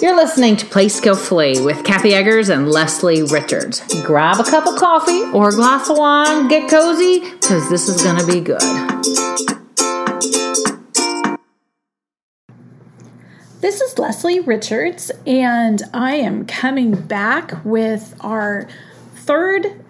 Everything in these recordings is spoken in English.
You're listening to Play Skillfully with Kathy Eggers and Leslie Richards. Grab a cup of coffee or a glass of wine, get cozy, because this is going to be good. This is Leslie Richards, and I am coming back with our third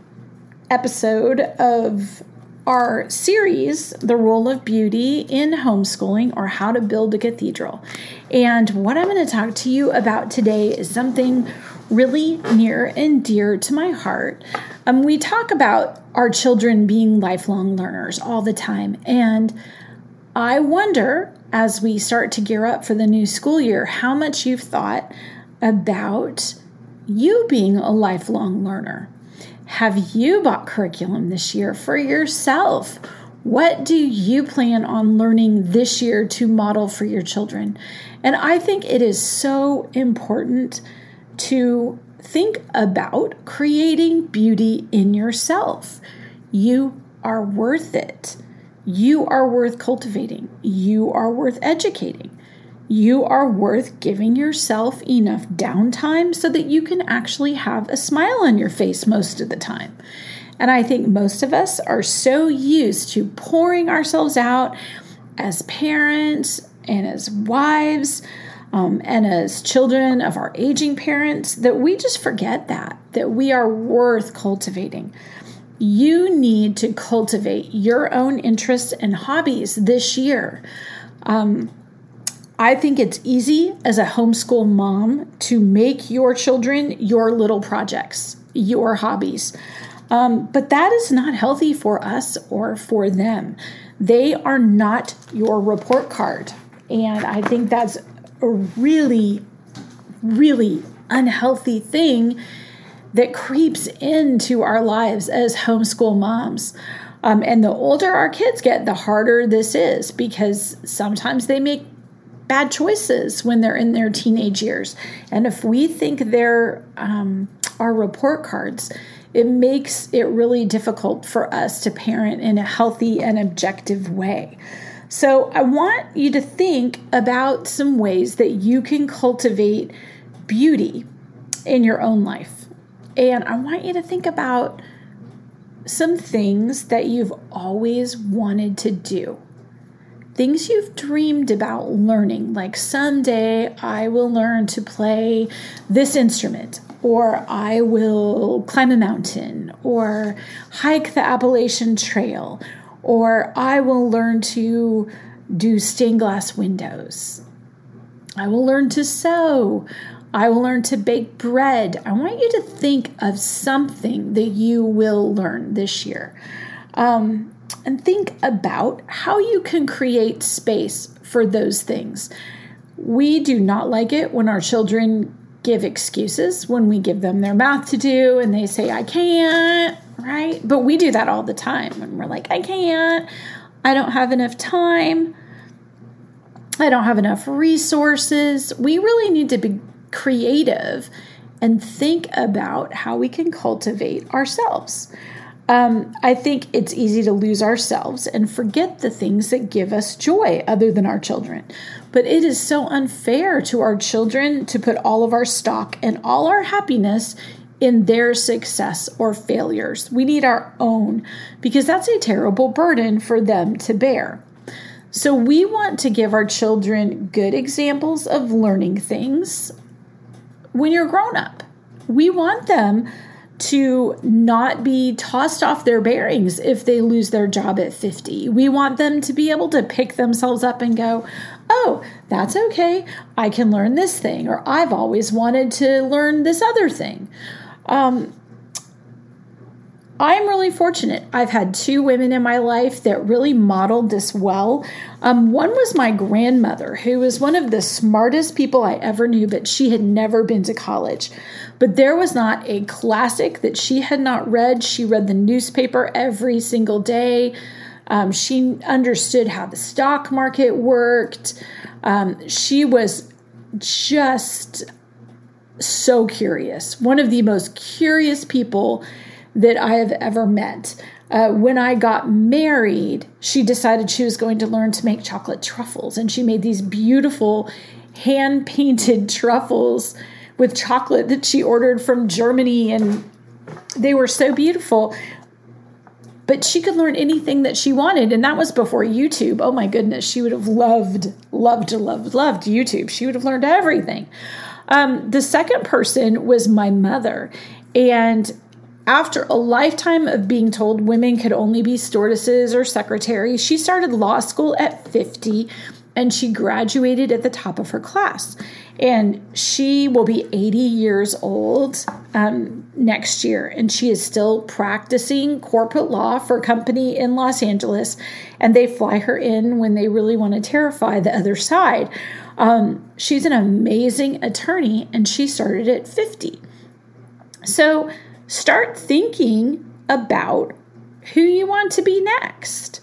episode of our series, The Role of Beauty in Homeschooling or How to Build a Cathedral. And what I'm going to talk to you about today is something really near and dear to my heart. Um, we talk about our children being lifelong learners all the time. And I wonder, as we start to gear up for the new school year, how much you've thought about you being a lifelong learner. Have you bought curriculum this year for yourself? What do you plan on learning this year to model for your children? And I think it is so important to think about creating beauty in yourself. You are worth it. You are worth cultivating. You are worth educating. You are worth giving yourself enough downtime so that you can actually have a smile on your face most of the time. And I think most of us are so used to pouring ourselves out as parents and as wives um, and as children of our aging parents that we just forget that, that we are worth cultivating. You need to cultivate your own interests and hobbies this year. Um, I think it's easy as a homeschool mom to make your children your little projects, your hobbies. Um, but that is not healthy for us or for them. They are not your report card. And I think that's a really, really unhealthy thing that creeps into our lives as homeschool moms. Um, and the older our kids get, the harder this is because sometimes they make bad choices when they're in their teenage years. And if we think they're um, our report cards, it makes it really difficult for us to parent in a healthy and objective way. So, I want you to think about some ways that you can cultivate beauty in your own life. And I want you to think about some things that you've always wanted to do things you've dreamed about learning, like someday I will learn to play this instrument, or I will climb a mountain, or hike the Appalachian Trail, or I will learn to do stained glass windows. I will learn to sew. I will learn to bake bread. I want you to think of something that you will learn this year. Um, and think about how you can create space for those things. We do not like it when our children give excuses when we give them their math to do and they say, I can't, right? But we do that all the time when we're like, I can't, I don't have enough time, I don't have enough resources. We really need to be creative and think about how we can cultivate ourselves. Um, I think it's easy to lose ourselves and forget the things that give us joy other than our children. But it is so unfair to our children to put all of our stock and all our happiness in their success or failures. We need our own because that's a terrible burden for them to bear. So, we want to give our children good examples of learning things when you're grown up. We want them to not be tossed off their bearings if they lose their job at 50. We want them to be able to pick themselves up and go, oh, that's okay. I can learn this thing, or I've always wanted to learn this other thing. Um, I'm really fortunate. I've had two women in my life that really modeled this well. Um, one was my grandmother, who was one of the smartest people I ever knew, but she had never been to college. But there was not a classic that she had not read. She read the newspaper every single day. Um, she understood how the stock market worked. Um, she was just so curious. One of the most curious people that I have ever met. Uh, when I got married, she decided she was going to learn to make chocolate truffles, and she made these beautiful hand painted truffles with chocolate that she ordered from Germany, and they were so beautiful. But she could learn anything that she wanted, and that was before YouTube. Oh my goodness, she would have loved, loved, loved, loved YouTube. She would have learned everything. Um, the second person was my mother, and after a lifetime of being told women could only be stewardesses or secretaries, she started law school at 50 and she graduated at the top of her class. And she will be 80 years old um, next year, and she is still practicing corporate law for a company in Los Angeles. And they fly her in when they really want to terrify the other side. Um, she's an amazing attorney, and she started at 50. So start thinking about who you want to be next.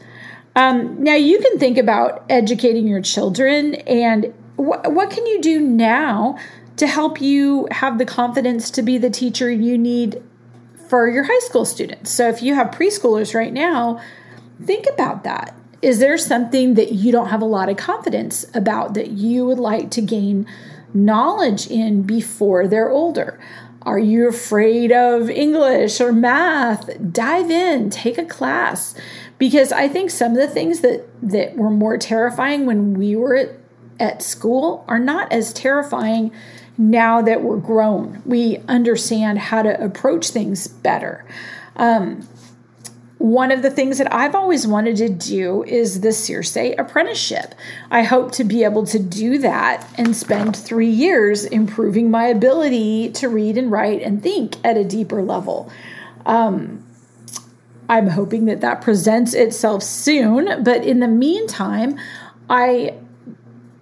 Um, now you can think about educating your children and wh- what can you do now to help you have the confidence to be the teacher you need for your high school students. So if you have preschoolers right now, think about that. Is there something that you don't have a lot of confidence about that you would like to gain knowledge in before they're older? Are you afraid of English or math? Dive in, take a class because I think some of the things that that were more terrifying when we were at, at school are not as terrifying now that we're grown. We understand how to approach things better. Um, one of the things that I've always wanted to do is the Circe apprenticeship. I hope to be able to do that and spend three years improving my ability to read and write and think at a deeper level. Um, I'm hoping that that presents itself soon. But in the meantime, I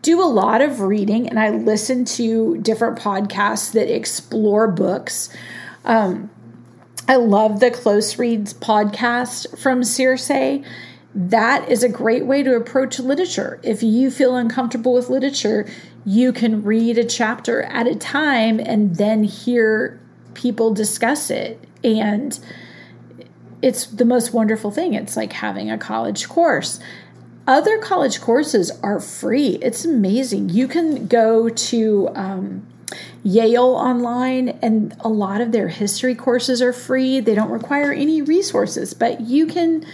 do a lot of reading and I listen to different podcasts that explore books. Um, I love the Close Reads podcast from Circe. That is a great way to approach literature. If you feel uncomfortable with literature, you can read a chapter at a time and then hear people discuss it. And it's the most wonderful thing. It's like having a college course. Other college courses are free. It's amazing. You can go to um, Yale online, and a lot of their history courses are free. They don't require any resources, but you can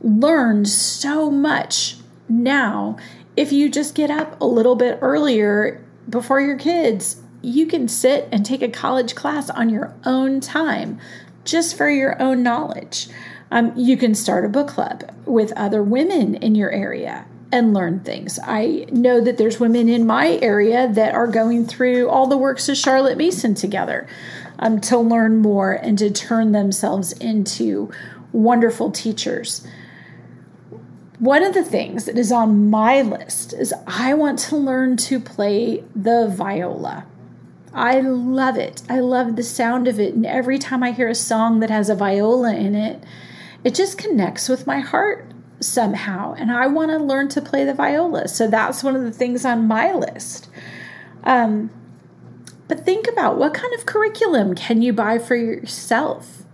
learn so much now if you just get up a little bit earlier before your kids. You can sit and take a college class on your own time just for your own knowledge. Um, you can start a book club with other women in your area and learn things. I know that there's women in my area that are going through all the works of Charlotte Mason together um, to learn more and to turn themselves into wonderful teachers. One of the things that is on my list is I want to learn to play the viola. I love it. I love the sound of it. And every time I hear a song that has a viola in it, it just connects with my heart somehow. And I want to learn to play the viola. So that's one of the things on my list. Um, but think about what kind of curriculum can you buy for yourself?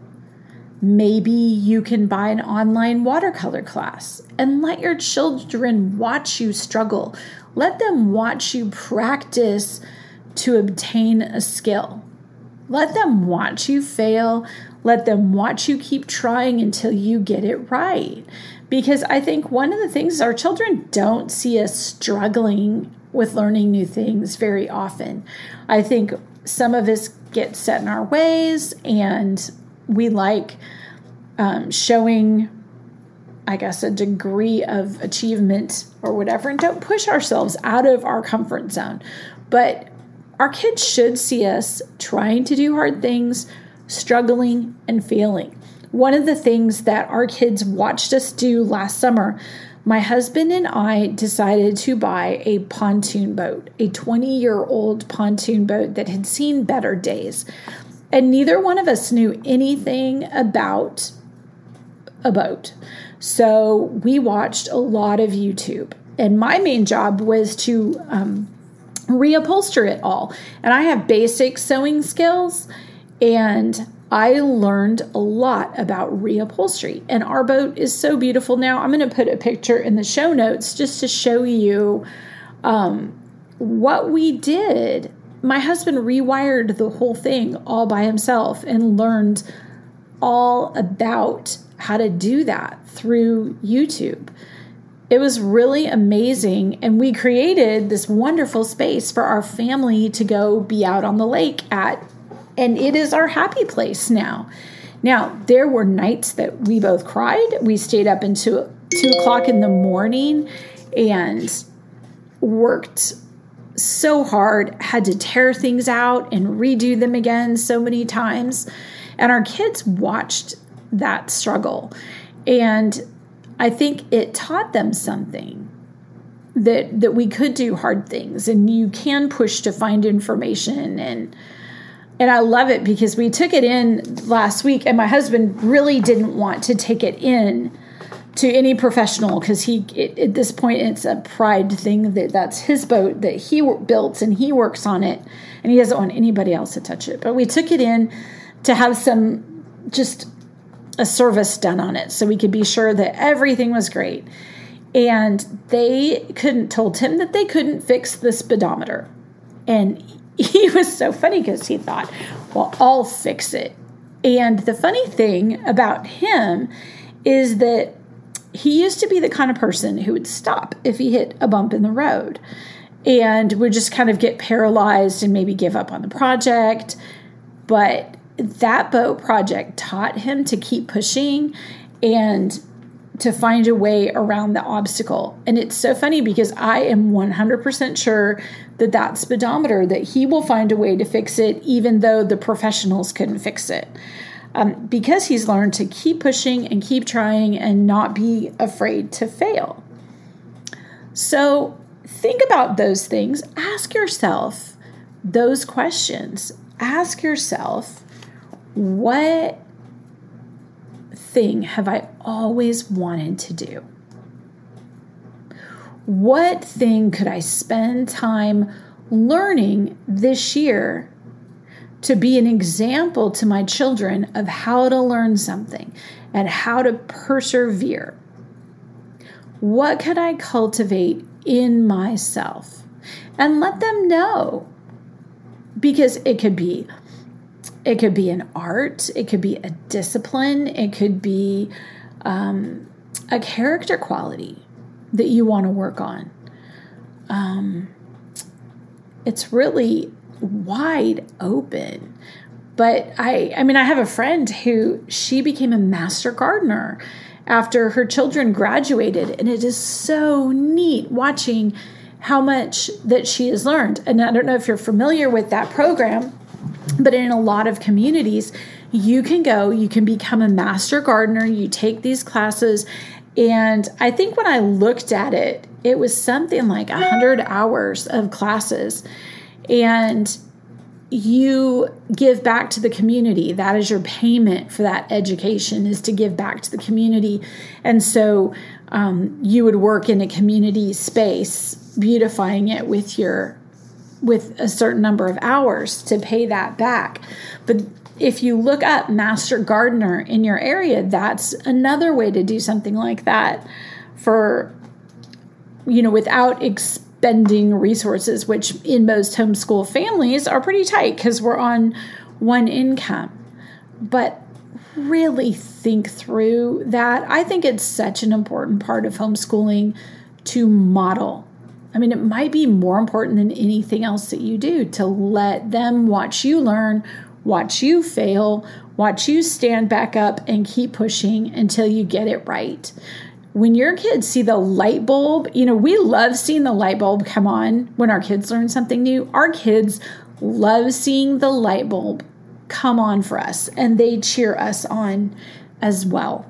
Maybe you can buy an online watercolor class and let your children watch you struggle. Let them watch you practice to obtain a skill. Let them watch you fail. Let them watch you keep trying until you get it right. Because I think one of the things our children don't see us struggling with learning new things very often. I think some of us get set in our ways and we like um, showing, I guess, a degree of achievement or whatever and don't push ourselves out of our comfort zone. But our kids should see us trying to do hard things, struggling, and failing. One of the things that our kids watched us do last summer, my husband and I decided to buy a pontoon boat, a 20 year old pontoon boat that had seen better days. And neither one of us knew anything about a boat. So we watched a lot of YouTube. And my main job was to um, reupholster it all. And I have basic sewing skills and I learned a lot about reupholstery. And our boat is so beautiful now. I'm going to put a picture in the show notes just to show you um, what we did, my husband rewired the whole thing all by himself and learned all about how to do that through YouTube. It was really amazing. And we created this wonderful space for our family to go be out on the lake at. And it is our happy place now. Now, there were nights that we both cried. We stayed up until two o'clock in the morning and worked so hard, had to tear things out and redo them again so many times. And our kids watched that struggle. And I think it taught them something that that we could do hard things and you can push to find information and and I love it because we took it in last week and my husband really didn't want to take it in to any professional because he it, at this point it's a pride thing that that's his boat that he built and he works on it and he doesn't want anybody else to touch it but we took it in to have some just a service done on it so we could be sure that everything was great. And they couldn't told him that they couldn't fix the speedometer. And he was so funny because he thought, well, I'll fix it. And the funny thing about him is that he used to be the kind of person who would stop if he hit a bump in the road and would just kind of get paralyzed and maybe give up on the project. But that boat project taught him to keep pushing and to find a way around the obstacle. And it's so funny because I am 100% sure that that speedometer that he will find a way to fix it even though the professionals couldn't fix it. Um, because he's learned to keep pushing and keep trying and not be afraid to fail. So think about those things. Ask yourself those questions. Ask yourself, what thing have I always wanted to do? What thing could I spend time learning this year to be an example to my children of how to learn something and how to persevere? What could I cultivate in myself? And let them know because it could be it could be an art, it could be a discipline, it could be um, a character quality that you want to work on. Um, it's really wide open. But I, I mean, I have a friend who she became a master gardener after her children graduated, and it is so neat watching how much that she has learned. And I don't know if you're familiar with that program, but in a lot of communities, you can go, you can become a master gardener, you take these classes. And I think when I looked at it, it was something like 100 hours of classes. And you give back to the community that is your payment for that education is to give back to the community and so um, you would work in a community space beautifying it with your with a certain number of hours to pay that back. But if you look up master gardener in your area, that's another way to do something like that for, you know, without expending resources, which in most homeschool families are pretty tight because we're on one income. But really think through that. I think it's such an important part of homeschooling to model I mean, it might be more important than anything else that you do to let them watch you learn, watch you fail, watch you stand back up and keep pushing until you get it right. When your kids see the light bulb, you know, we love seeing the light bulb come on when our kids learn something new. Our kids love seeing the light bulb come on for us and they cheer us on as well.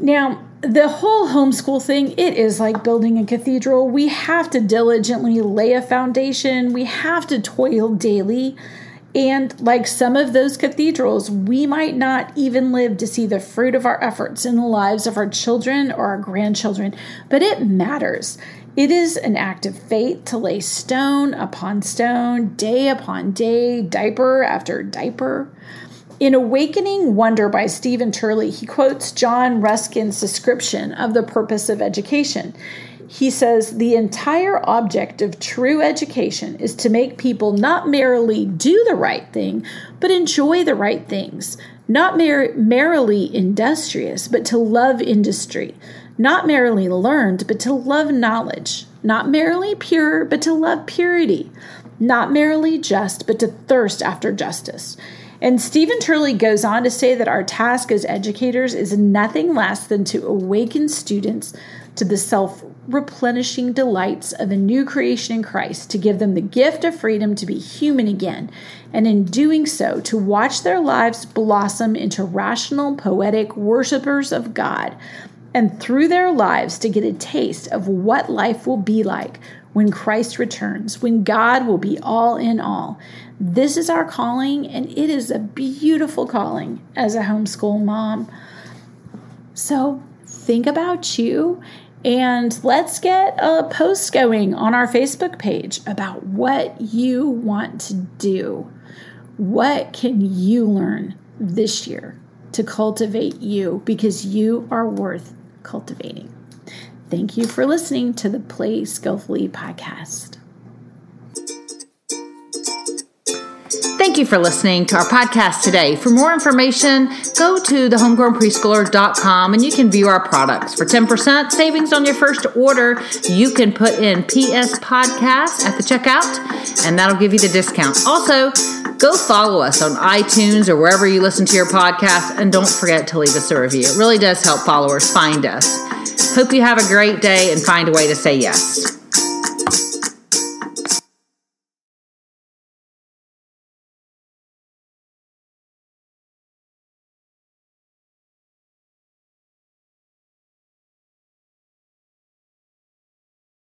Now, the whole homeschool thing, it is like building a cathedral. We have to diligently lay a foundation, we have to toil daily. And like some of those cathedrals, we might not even live to see the fruit of our efforts in the lives of our children or our grandchildren, but it matters. It is an act of faith to lay stone upon stone, day upon day, diaper after diaper. In Awakening Wonder by Stephen Turley, he quotes John Ruskin's description of the purpose of education. he says the entire object of true education is to make people not merely do the right thing, but enjoy the right things. Not mer- merely industrious, but to love industry. Not merely learned, but to love knowledge. Not merely pure, but to love purity. Not merely just, but to thirst after justice. And Stephen Turley goes on to say that our task as educators is nothing less than to awaken students to the self replenishing delights of a new creation in Christ, to give them the gift of freedom to be human again, and in doing so, to watch their lives blossom into rational, poetic worshipers of God, and through their lives to get a taste of what life will be like when Christ returns, when God will be all in all. This is our calling, and it is a beautiful calling as a homeschool mom. So think about you and let's get a post going on our Facebook page about what you want to do. What can you learn this year to cultivate you because you are worth cultivating? Thank you for listening to the Play Skillfully podcast. Thank you for listening to our podcast today. For more information, go to thehomegrownpreschooler.com and you can view our products. For 10% savings on your first order, you can put in PS Podcast at the checkout, and that'll give you the discount. Also, go follow us on iTunes or wherever you listen to your podcast, and don't forget to leave us a review. It really does help followers find us. Hope you have a great day and find a way to say yes.